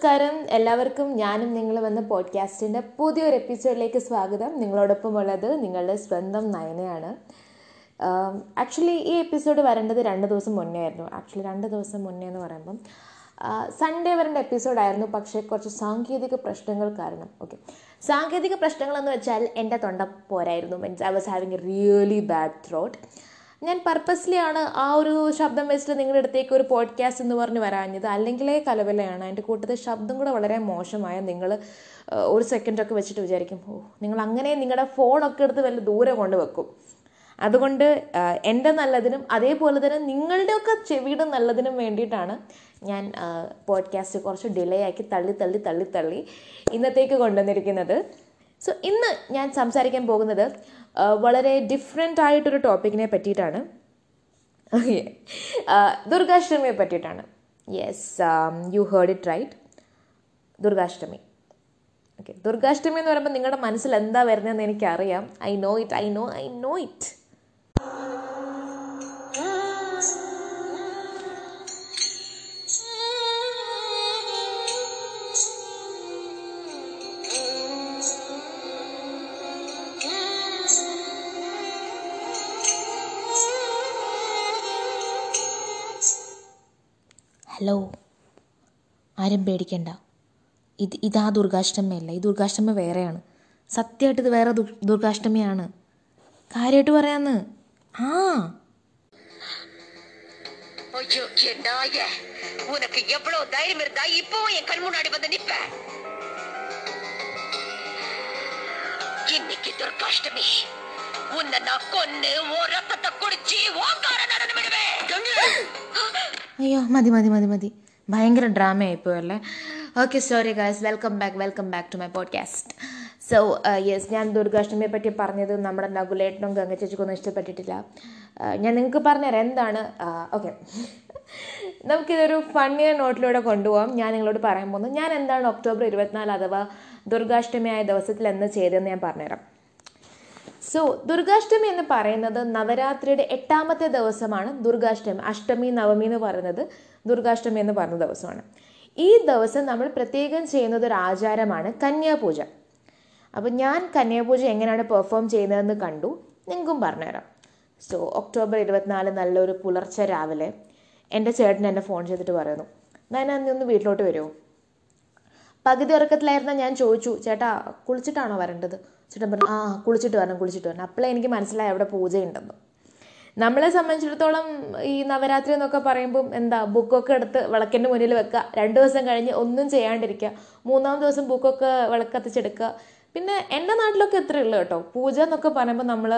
നമസ്കാരം. എല്ലാവർക്കും ഞാനും നിങ്ങളും എന്ന പോഡ്കാസ്റ്റിന്റെ പുതിയൊരു എപ്പിസോഡിലേക്ക് സ്വാഗതം. നിങ്ങളോടൊപ്പം ഉള്ളത് നിങ്ങളുടെ സ്വന്തം നയനയാണ്. ആക്ച്വലി ഈ എപ്പിസോഡ് വരേണ്ടത് രണ്ട് ദിവസം മുന്നേ ആയിരുന്നു. ആക്ച്വലി രണ്ട് ദിവസം മുന്നേ എന്ന് പറയുമ്പം സൺഡേ വരേണ്ട എപ്പിസോഡായിരുന്നു പക്ഷേ കുറച്ച് സാങ്കേതിക പ്രശ്നങ്ങൾ കാരണം ഓക്കെ സാങ്കേതിക പ്രശ്നങ്ങളെന്ന് വെച്ചാൽ എന്റെ തൊണ്ട പോരായിരുന്നു. Means I was having a really bad throat ഞാൻ പർപ്പസ്ലി ആണ് ആ ഒരു ശബ്ദം വെച്ചിട്ട് നിങ്ങളുടെ അടുത്തേക്ക് ഒരു പോഡ്കാസ്റ്റ് എന്ന് പറഞ്ഞ് വരാഞ്ഞത്. അല്ലെങ്കിലേ കലവലയാണ്. അതിന്റെ കൂട്ടത്തിൽ ശബ്ദം കൂടെ വളരെ മോശമായ നിങ്ങൾ ഒരു സെക്കൻഡൊക്കെ വെച്ചിട്ട് വിചാരിക്കും ഓ നിങ്ങൾ അങ്ങനെ നിങ്ങളുടെ ഫോണൊക്കെ എടുത്ത് വല്ല ദൂരെ കൊണ്ട് വെക്കും. അതുകൊണ്ട് എന്റെ നല്ലതിനും അതേപോലെ തന്നെ നിങ്ങളുടെയൊക്കെ ചെവിയുടെ നല്ലതിനും വേണ്ടിയിട്ടാണ് ഞാൻ പോഡ്കാസ്റ്റ് കുറച്ച് ഡിലേ ആക്കി തള്ളി തള്ളി തള്ളി തള്ളി ഇന്നത്തേക്ക് കൊണ്ടുവന്നിരിക്കുന്നത്. സോ ഇന്ന് ഞാൻ സംസാരിക്കാൻ പോകുന്നത് വളരെ ഡിഫറെന്റ് ആയിട്ടൊരു ടോപ്പിക്കിനെ പറ്റിയിട്ടാണ്. ഓക്കെ ദുർഗാഷ്ടമിയെ പറ്റിയിട്ടാണ്. Yes you heard it right Durgashtami. Okay Durgashtami എന്ന് പറയുമ്പോൾ നിങ്ങളുടെ മനസ്സിൽ എന്താ വരുന്നതെന്ന് എനിക്കറിയാം. I know it I know I know it hello ആരും പേടിക്കണ്ട ഇത് ഇതാ ദുർഗാഷ്ടമിയല്ല ഈ ദുർഗാഷ്ടമി വേറെയാണ് സത്യമായിട്ട് ഇത് വേറെ ദുർഗാഷ്ടമിയാണ് കാര്യമായിട്ട് പറയാന്ന് ആ ஐயோ என் நாய உனக்கு எவ்வளவு தைரியம் இருந்தா இப்பவும் என் கண் முன்னாடி வந்து நிப்ப இன்னைக்கு துர்காஷ்டமி உன்னை நான் கொன்னு ஓ ரத்தத்தை குடிச்சு ஓங்கார நடனம் விடுவேன் അയ്യോ മതി മതി മതി മതി. ഭയങ്കര drama ആയിപ്പോയല്ലേ okay sorry guys welcome back welcome back to my podcast so yes ഞാൻ ദുർഗാഷ്ടമിയെ പറ്റി പറഞ്ഞത് നമ്മുടെ നകുലേട്ടനും ഗംഗ ചേച്ചിക്കൊന്നും ഇഷ്ടപ്പെട്ടിട്ടില്ല. Uh, ഞാൻ നിങ്ങൾക്ക് പറഞ്ഞുതരാം. എന്താണ് ഓക്കെ നമുക്കിതൊരു ഫണ്ണിയ നോട്ടിലൂടെ കൊണ്ടുപോകാം ഞാൻ നിങ്ങളോട് പറയാൻ പോകുന്നത് ഞാൻ എന്താണ് ഒക്ടോബർ ഇരുപത്തിനാല് അഥവാ ദുർഗാഷ്ടമിയായ ദിവസത്തിൽ എന്ന് ചെയ്തതെന്ന് ഞാൻ പറഞ്ഞുതരാം. സോ ദുർഗാഷ്ടമി എന്ന് പറയുന്നത് നവരാത്രിയുടെ എട്ടാമത്തെ ദിവസമാണ്. ദുർഗാഷ്ടമി അഷ്ടമി നവമി എന്ന് പറയുന്നത് ദുർഗാഷ്ടമി എന്ന് പറയുന്ന ദിവസമാണ്. ഈ ദിവസം നമ്മൾ പ്രത്യേകം ചെയ്യുന്നത് ഒരു ആചാരമാണ് കന്യാപൂജ. അപ്പോൾ ഞാൻ കന്യാപൂജ എങ്ങനെയാണ് പെർഫോം ചെയ്യുന്നതെന്ന് കണ്ടു. നിങ്ങൾക്കും പറഞ്ഞുതരാം. സോ ഒക്ടോബർ ഇരുപത്തിനാല് നല്ലൊരു പുലർച്ചെ രാവിലെ എന്റെ ചേട്ടൻ എന്നെ ഫോൺ ചെയ്തിട്ട് പറയുന്നു ഞാൻ അന്നൊന്ന് വീട്ടിലോട്ട് വരുമോ പകുതി ഉറക്കത്തിലായിരുന്ന ഞാൻ ചോദിച്ചു ചേട്ടാ കുളിച്ചിട്ടാണോ വരേണ്ടത്? ചേട്ടൻ പറഞ്ഞു ആ കുളിച്ചിട്ട് വരണം കുളിച്ചിട്ട് വരണം. അപ്പോഴേ എനിക്ക് മനസ്സിലായി അവിടെ പൂജയുണ്ടെന്ന്. നമ്മളെ സംബന്ധിച്ചിടത്തോളം ഈ നവരാത്രി എന്നൊക്കെ പറയുമ്പം എന്താ ബുക്കൊക്കെ എടുത്ത് വിളക്കിന്റെ മുന്നിൽ വെക്കുക രണ്ട് ദിവസം കഴിഞ്ഞ് ഒന്നും ചെയ്യാണ്ടിരിക്കുക മൂന്നാം ദിവസം ബുക്കൊക്കെ വിളക്കത്തിച്ചെടുക്കുക. പിന്നെ എന്റെ നാട്ടിലൊക്കെ എത്ര ഉള്ളു കേട്ടോ. പൂജ എന്നൊക്കെ പറയുമ്പോൾ നമ്മൾ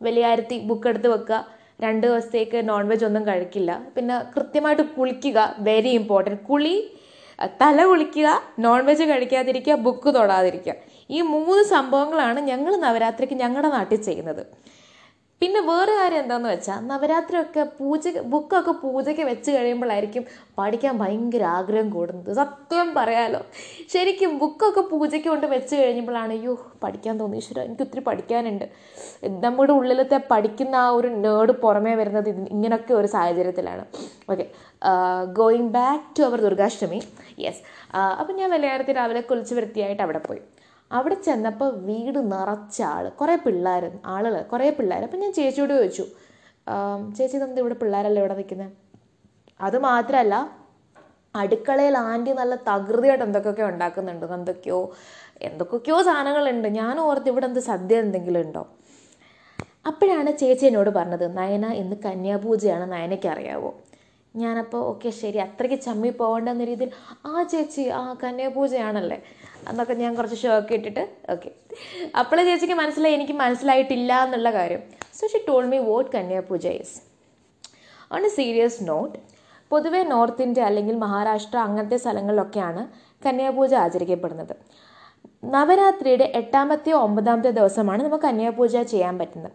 വലിയാരത്തി ബുക്ക് എടുത്ത് വെക്കുക രണ്ട് ദിവസത്തേക്ക് നോൺ വെജ് ഒന്നും കഴിക്കില്ല. പിന്നെ കൃത്യമായിട്ട് കുളിക്കുക വെരി ഇമ്പോർട്ടന്റ് കുളി തല കുളിക്കുക നോൺ വെജ് കഴിക്കാതിരിക്കുക ബുക്ക് തൊടാതിരിക്കുക. ഈ മൂന്ന് സംഭവങ്ങളാണ് ഞങ്ങൾ നവരാത്രിക്ക് ഞങ്ങളുടെ നാട്ടിൽ ചെയ്യുന്നത്. പിന്നെ വേറെ കാര്യം എന്താന്ന് വെച്ചാൽ നവരാത്രിയൊക്കെ പൂജ ബുക്കൊക്കെ പൂജയ്ക്ക് വെച്ച് കഴിയുമ്പോഴായിരിക്കും പഠിക്കാൻ ഭയങ്കര ആഗ്രഹം കൂടുന്നത്. സത്യം പറയാലോ. ശരിക്കും ബുക്കൊക്കെ പൂജയ്ക്ക് കൊണ്ട് വെച്ച് കഴിഞ്ഞപ്പോഴാണ് അയ്യോ പഠിക്കാൻ തോന്നി. ഈശ്വര എനിക്ക് ഒത്തിരി പഠിക്കാനുണ്ട്. നമ്മുടെ ഉള്ളിലത്തെ പഠിക്കുന്ന ആ ഒരു നേട് പുറമേ വരുന്നത് ഇങ്ങനൊക്കെ ഒരു സാഹചര്യത്തിലാണ്. Okay going back to our Durgashtami. Yes അപ്പം ഞാൻ വലിയ നേരത്തെ രാവിലെ കുളിച്ച് വൃത്തിയായിട്ട് അവിടെ പോയി. അവിടെ ചെന്നപ്പോൾ വീട് നിറച്ച ആൾ കുറേ പിള്ളേർ ആളുകൾ കുറേ പിള്ളേർ അപ്പം ഞാൻ ചേച്ചിയോട് ചോദിച്ചു ചേച്ചി നമ്മൾ ഇവിടെ പിള്ളേരല്ലേ ഇവിടെ നിൽക്കുന്നത് അത് മാത്രമല്ല അടുക്കളയിൽ ആന്റി നല്ല തകൃതിയായിട്ട് എന്തൊക്കെയൊക്കെ ഉണ്ടാക്കുന്നുണ്ട് എന്തൊക്കെയോ എന്തൊക്കെയോ സാധനങ്ങളുണ്ട്. ഞാൻ ഓർത്ത് ഇവിടെ എന്ത് സദ്യ എന്തെങ്കിലും ഉണ്ടോ? അപ്പോഴാണ് ചേച്ചി എന്നോട് പറഞ്ഞത് നയന ഇന്ന് കന്യാപൂജയാണ് നയനയ്ക്ക് അറിയാവോ? ഞാനപ്പോൾ ഓക്കെ ശരി. അത്രയ്ക്ക് ചമ്മി പോകേണ്ടെന്ന രീതിയിൽ ആ ചേച്ചി ആ കന്യാപൂജയാണല്ലേ? എന്നൊക്കെ ഞാൻ കുറച്ച് ഷോക്ക് ഇട്ടിട്ട് ഓക്കെ അപ്പോൾ ചേച്ചിക്ക് മനസ്സിലായി എനിക്ക് മനസ്സിലായിട്ടില്ല എന്നുള്ള കാര്യം. So she told me what Kanyapuja is on a serious note പൊതുവെ നോർത്ത് ഇന്ത്യ അല്ലെങ്കിൽ മഹാരാഷ്ട്ര അങ്ങനത്തെ സ്ഥലങ്ങളിലൊക്കെയാണ് കന്യാപൂജ ആചരിക്കപ്പെടുന്നത്. നവരാത്രിയുടെ എട്ടാമത്തെയോ ഒമ്പതാമത്തെ ദിവസമാണ് നമുക്ക് കന്യാപൂജ ചെയ്യാൻ പറ്റുന്നത്.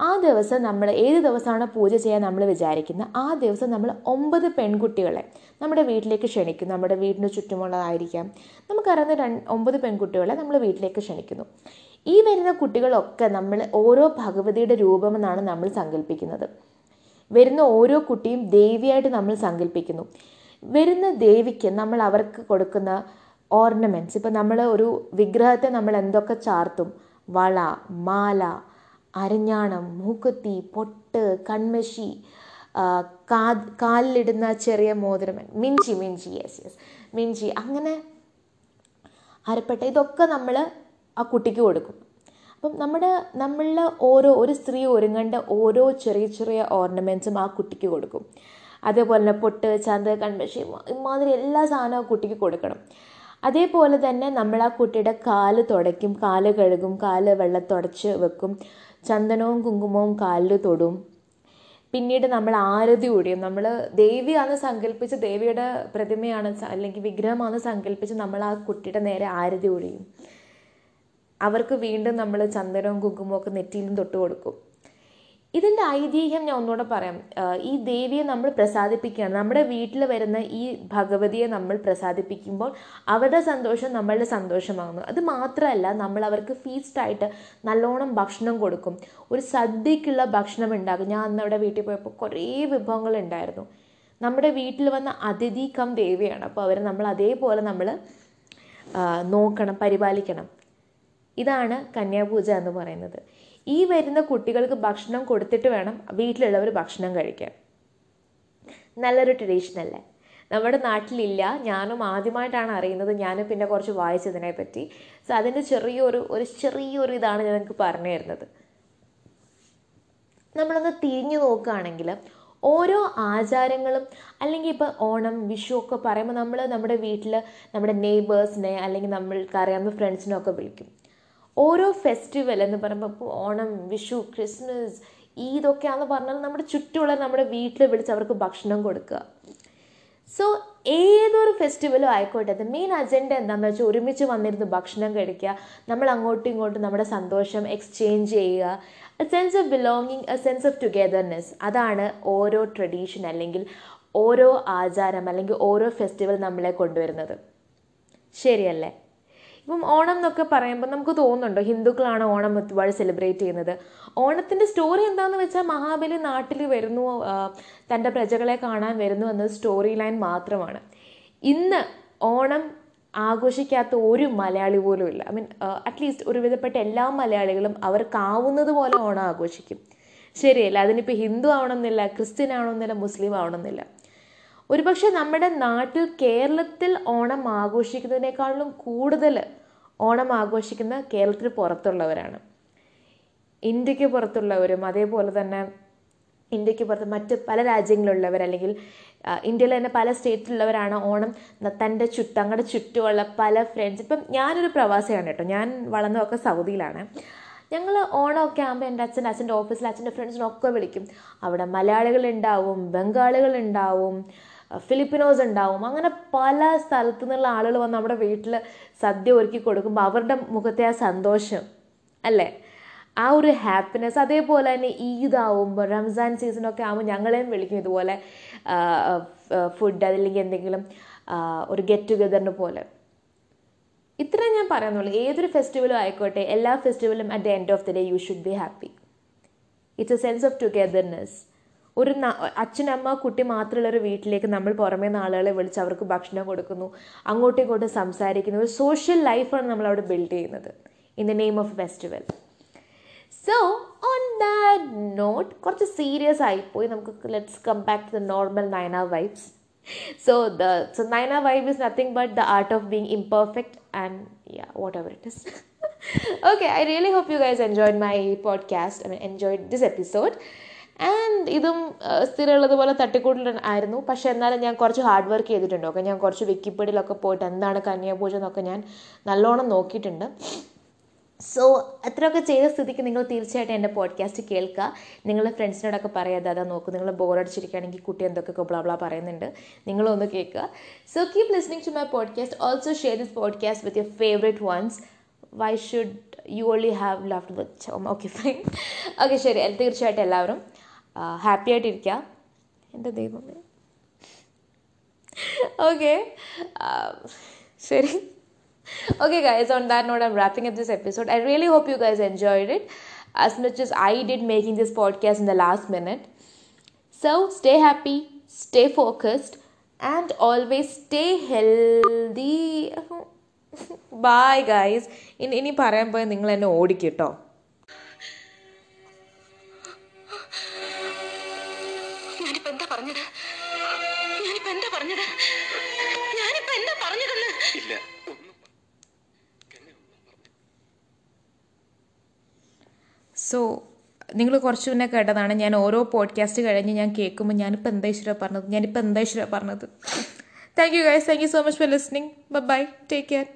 ആ ദിവസം നമ്മൾ ഏത് ദിവസമാണ് പൂജ ചെയ്യാൻ നമ്മൾ വിചാരിക്കുന്നത് ആ ദിവസം നമ്മൾ ഒമ്പത് പെൺകുട്ടികളെ നമ്മുടെ വീട്ടിലേക്ക് ക്ഷണിക്കും നമ്മുടെ വീടിന് ചുറ്റുമുള്ളതായിരിക്കാം. നമുക്കറിയുന്ന രണ്ട് ഒമ്പത് പെൺകുട്ടികളെ നമ്മൾ വീട്ടിലേക്ക് ക്ഷണിക്കുന്നു. ഈ വരുന്ന കുട്ടികളൊക്കെ നമ്മൾ ഓരോ ഭഗവതിയുടെ രൂപമെന്നാണ് നമ്മൾ സങ്കല്പിക്കുന്നത്. വരുന്ന ഓരോ കുട്ടിയും ദേവിയായിട്ട് നമ്മൾ സങ്കല്പിക്കുന്നു. വരുന്ന ദേവിക്ക് നമ്മൾ അവർക്ക് കൊടുക്കുന്ന ഓർണമെന്റ്സ് ഇപ്പം നമ്മൾ ഒരു വിഗ്രഹത്തെ നമ്മൾ എന്തൊക്കെ ചാർത്തും? വള മാല അരഞ്ഞാണം മൂക്കുത്തി പൊട്ട് കൺമഷി കാലിലിടുന്ന ചെറിയ മോതിരം മിഞ്ചി മിഞ്ചി യെസ് യെസ് മിഞ്ചി അങ്ങനെ അരപ്പെട്ട ഇതൊക്കെ നമ്മൾ ആ കുട്ടിക്ക് കൊടുക്കും. അപ്പം നമ്മുടെ നമ്മളിൽ ഓരോ ഒരു സ്ത്രീ ഒരുങ്ങേണ്ട ഓരോ ചെറിയ ചെറിയ ഓർണമെന്റ്സും ആ കുട്ടിക്ക് കൊടുക്കും. അതേപോലെ തന്നെ പൊട്ട് ചന്ത കൺമഷി ഇമാതിരി എല്ലാ സാധനവും കുട്ടിക്ക് കൊടുക്കണം. അതേപോലെ തന്നെ നമ്മൾ ആ കുട്ടിയുടെ കാൽ തുടയ്ക്കും. കാൽ കഴുകും. കാൽ വെള്ളത്തുടച്ച് വെക്കും. ചന്ദനവും കുങ്കുമവും കാലിൽ തൊടും. പിന്നീട് നമ്മൾ ആരതി ഓടിയും നമ്മൾ ദേവിയാണ് സങ്കല്പിച്ച് ദേവിയുടെ പ്രതിമയാണ് അല്ലെങ്കിൽ വിഗ്രഹമാണ് സങ്കല്പിച്ച് നമ്മൾ ആ കുട്ടിയുടെ നേരെ ആരതി ഓടിയും അവർക്ക് വീണ്ടും നമ്മൾ ചന്ദനവും കുങ്കുമവും ഒക്കെ നെറ്റിയിലും തൊട്ട് കൊടുക്കും. ഇതിന്റെ ഐതിഹ്യം ഞാൻ ഒന്നുകൂടെ പറയാം. ഈ ദേവിയെ നമ്മൾ പ്രസാദിപ്പിക്കുകയാണ്. നമ്മുടെ വീട്ടിൽ വരുന്ന ഈ ഭഗവതിയെ നമ്മൾ പ്രസാദിപ്പിക്കുമ്പോൾ അവരുടെ സന്തോഷം നമ്മളുടെ സന്തോഷമാകുന്നു. അത് മാത്രമല്ല നമ്മൾ അവർക്ക് ഫീസ്റ്റായിട്ട് നല്ലോണം ഭക്ഷണം കൊടുക്കും. ഒരു സദ്യക്കുള്ള ഭക്ഷണം ഉണ്ടാകും ഞാൻ അന്ന് അവിടെ വീട്ടിൽ പോയപ്പോൾ കുറേ വിഭവങ്ങൾ ഉണ്ടായിരുന്നു. നമ്മുടെ വീട്ടിൽ വന്ന അതിഥി കം ദേവിയാണ്. അപ്പോൾ അവരെ നമ്മൾ അതേപോലെ നമ്മൾ നോക്കണം പരിപാലിക്കണം. ഇതാണ് കന്യാപൂജ എന്ന് പറയുന്നത്. ഈ വരുന്ന കുട്ടികൾക്ക് ഭക്ഷണം കൊടുത്തിട്ട് വേണം വീട്ടിലുള്ളവർ ഭക്ഷണം കഴിക്കാൻ. നല്ലൊരു ട്രഡീഷൻ അല്ലേ? നമ്മുടെ നാട്ടിലില്ല. ഞാനും ആദ്യമായിട്ടാണ് അറിയുന്നത്. ഞാനും പിന്നെ കുറച്ച് വായിച്ചതിനെ പറ്റി സോ അതിന്റെ ചെറിയൊരു ഒരു ചെറിയൊരു ഇതാണ് ഞാൻ നിങ്ങൾക്ക് പറഞ്ഞു തരുന്നത്. നമ്മളൊന്ന് തിരിഞ്ഞു നോക്കുകയാണെങ്കിൽ ഓരോ ആചാരങ്ങളും അല്ലെങ്കിൽ ഇപ്പോൾ ഓണം വിഷു ഒക്കെ പറയുമ്പോൾ നമ്മൾ നമ്മുടെ വീട്ടിൽ നമ്മുടെ നെയ്ബേഴ്സിനെ അല്ലെങ്കിൽ നമ്മൾക്കറിയാവുന്ന ഫ്രണ്ട്സിനെ ഒക്കെ വിളിക്കും. ഓരോ ഫെസ്റ്റിവൽ എന്ന് പറയുമ്പോൾ ഇപ്പോൾ ഓണം വിഷു ക്രിസ്മസ് ഈദൊക്കെയാണെന്ന് പറഞ്ഞാൽ നമ്മുടെ ചുറ്റുമുള്ള നമ്മുടെ വീട്ടിൽ വിളിച്ച് അവർക്ക് ഭക്ഷണം കൊടുക്കുക. സോ ഏതൊരു ഫെസ്റ്റിവലും ആയിക്കോട്ടെ അത് മെയിൻ അജണ്ട എന്താണെന്ന് വെച്ചാൽ ഒരുമിച്ച് വന്നിരുന്ന് ഭക്ഷണം കഴിക്കുക നമ്മൾ അങ്ങോട്ടും ഇങ്ങോട്ടും നമ്മുടെ സന്തോഷം എക്സ്ചേഞ്ച് ചെയ്യുക a sense of belonging a sense of togetherness അതാണ് ഓരോ ട്രഡീഷൻ അല്ലെങ്കിൽ ഓരോ ആചാരം അല്ലെങ്കിൽ ഓരോ ഫെസ്റ്റിവൽ നമ്മളെ കൊണ്ടുവരുന്നത്. ശരിയല്ലേ? ഇപ്പം ഓണം എന്നൊക്കെ പറയുമ്പോൾ നമുക്ക് തോന്നുന്നുണ്ടോ? ഹിന്ദുക്കളാണ് ഓണം ഒരുപാട് സെലിബ്രേറ്റ് ചെയ്യുന്നത്. ഓണത്തിന്റെ സ്റ്റോറി എന്താണെന്ന് വെച്ചാൽ മഹാബലി നാട്ടിൽ വരുന്നു തന്റെ പ്രജകളെ കാണാൻ വരുന്നു എന്നത് സ്റ്റോറി ലൈൻ മാത്രമാണ്. ഇന്ന് ഓണം ആഘോഷിക്കാത്ത ഒരു മലയാളി പോലും ഇല്ല. ഐ മീൻ അറ്റ്ലീസ്റ്റ് ഒരുവിധപ്പെട്ട എല്ലാ മലയാളികളും അവർക്കാവുന്നത് പോലെ ഓണം ആഘോഷിക്കും. ശരിയല്ല? അതിനിപ്പോൾ ഹിന്ദു ആവണമെന്നില്ല ക്രിസ്ത്യൻ ആവണമെന്നില്ല മുസ്ലിം ആവണമെന്നില്ല. ഒരുപക്ഷെ നമ്മുടെ നാട്ടിൽ കേരളത്തിൽ ഓണം ആഘോഷിക്കുന്നതിനേക്കാളും കൂടുതൽ ഓണം ആഘോഷിക്കുന്ന കേരളത്തിന് പുറത്തുള്ളവരാണ്. ഇന്ത്യയ്ക്ക് പുറത്തുള്ളവരും അതേപോലെ തന്നെ ഇന്ത്യയ്ക്ക് പുറത്ത് മറ്റ് പല രാജ്യങ്ങളിലുള്ളവർ അല്ലെങ്കിൽ ഇന്ത്യയിലെ തന്നെ പല സ്റ്റേറ്റിലുള്ളവരാണ് ഓണം തന്റെ ചുറ്റും തങ്ങളുടെ ചുറ്റുമുള്ള പല ഫ്രണ്ട്സ് ഇപ്പം ഞാനൊരു പ്രവാസിയാണ് കേട്ടോ. ഞാൻ വളർന്നതൊക്കെ സൗദിയിലാണ്. ഞങ്ങൾ ഓണമൊക്കെ ആകുമ്പോൾ എന്റെ അച്ഛന്റെ അച്ഛന്റെ ഓഫീസിൽ അച്ഛന്റെ ഫ്രണ്ട്സിനൊക്കെ വിളിക്കും. അവിടെ മലയാളികളുണ്ടാവും ബംഗാളികളുണ്ടാവും ഫിലിപ്പിനോസ് ഉണ്ടാവും. അങ്ങനെ പല സ്ഥലത്തു നിന്നുള്ള ആളുകൾ വന്ന് നമ്മുടെ വീട്ടിൽ സദ്യ ഒരുക്കി കൊടുക്കുമ്പോൾ അവരുടെ മുഖത്തെ ആ സന്തോഷം അല്ലേ? ആ ഒരു ഹാപ്പിനെസ് അതേപോലെ തന്നെ ഈദ് ആവുമ്പോൾ റംസാൻ സീസണൊക്കെ ആകുമ്പോൾ ഞങ്ങളെയും വിളിക്കും ഇതുപോലെ ഫുഡ് അതല്ലെങ്കിൽ എന്തെങ്കിലും ഒരു ഗെറ്റ് ടുഗദറിന് പോലെ. ഇത്രയും ഞാൻ പറയുന്നുള്ളൂ. ഏതൊരു ഫെസ്റ്റിവലും ആയിക്കോട്ടെ എല്ലാ ഫെസ്റ്റിവലും at the end of the day you should be happy it's a sense of togetherness ഒരു അച്ഛനമ്മ കുട്ടി മാത്രമുള്ള ഒരു വീട്ടിലേക്ക് നമ്മൾ പുറമേ നിന്ന് ആളുകളെ വിളിച്ച് അവർക്ക് ഭക്ഷണം കൊടുക്കുന്നു അങ്ങോട്ടും ഇങ്ങോട്ടും സംസാരിക്കുന്നു. ഒരു സോഷ്യൽ ലൈഫാണ് നമ്മൾ അവിടെ ബിൽഡ് ചെയ്യുന്നത്. In the name of festival so on that note കുറച്ച് സീരിയസ് ആയിപ്പോയി. നമുക്ക് let's come back to the normal Nayana vibes so the so Nayana vibe is nothing but the art of being imperfect and yeah whatever it is okay I really hope you guys enjoyed my podcast i mean enjoyed this episode. And ഇതും സ്ഥിരമുള്ളതുപോലെ തട്ടിക്കൂട്ടിലായിരുന്നു പക്ഷേ എന്നാലും ഞാൻ കുറച്ച് hard work ചെയ്തിട്ടുണ്ട് okay ഞാൻ കുറച്ച് വിക്കിപ്പീഡിയയിലൊക്കെ പോയിട്ട് എന്താണ് കന്യാപൂജ എന്നൊക്കെ ഞാൻ നല്ലോണം നോക്കിയിട്ടുണ്ട്. സോ അത്രയൊക്കെ ചെയ്ത സ്ഥിതിക്ക് നിങ്ങൾ തീർച്ചയായിട്ടും എന്റെ പോഡ്കാസ്റ്റ് കേൾക്കുക. നിങ്ങളുടെ ഫ്രണ്ട്സിനോടൊക്കെ പറയാതെ അതാ നോക്കും നിങ്ങൾ ബോറടിച്ചിരിക്കുകയാണെങ്കിൽ കുട്ടി എന്തൊക്കെ ബ്ലാബ്ലാ ബ്ലാ പറയുന്നുണ്ട്. നിങ്ങളൊന്ന് കേൾക്കുക. So keep listening to my podcast also share this podcast with your favourite ones why should you only have love with okay fine okay ശരി. തീർച്ചയായിട്ടും എല്ലാവരും ഹാപ്പി ആയിട്ടിരിക്കുക എന്റെ ദൈവമേ. ഓക്കെ ശരി. Okay guys on that note I'm wrapping at this episode I really hope you guys enjoyed it as much as I did making this podcast in the last minute so stay happy stay focused and always stay healthy bye guys ഇനി ഇനി പറയാൻ പോയാൽ നിങ്ങൾ എന്നെ ഓടിക്കട്ടോ ഞാനിപ്പോ എന്താ പറഞ്ഞത്? ഞാനിപ്പോ എന്താ പറഞ്ഞതെന്ന്? ഇല്ല. സോ നിങ്ങൾ കുറച്ച് മുന്നേ കേട്ടതാണ്. ഞാൻ ഓരോ പോഡ്കാസ്റ്റ് കഴിഞ്ഞ് ഞാൻ കേൾക്കുമ്പോൾ ഞാനിപ്പോൾ എന്താ ഈശ്വര പറഞ്ഞത്? ഞാനിപ്പോൾ എന്താ ഈശ്വര പറഞ്ഞത്? Thank you guys thank you so much for listening bye take care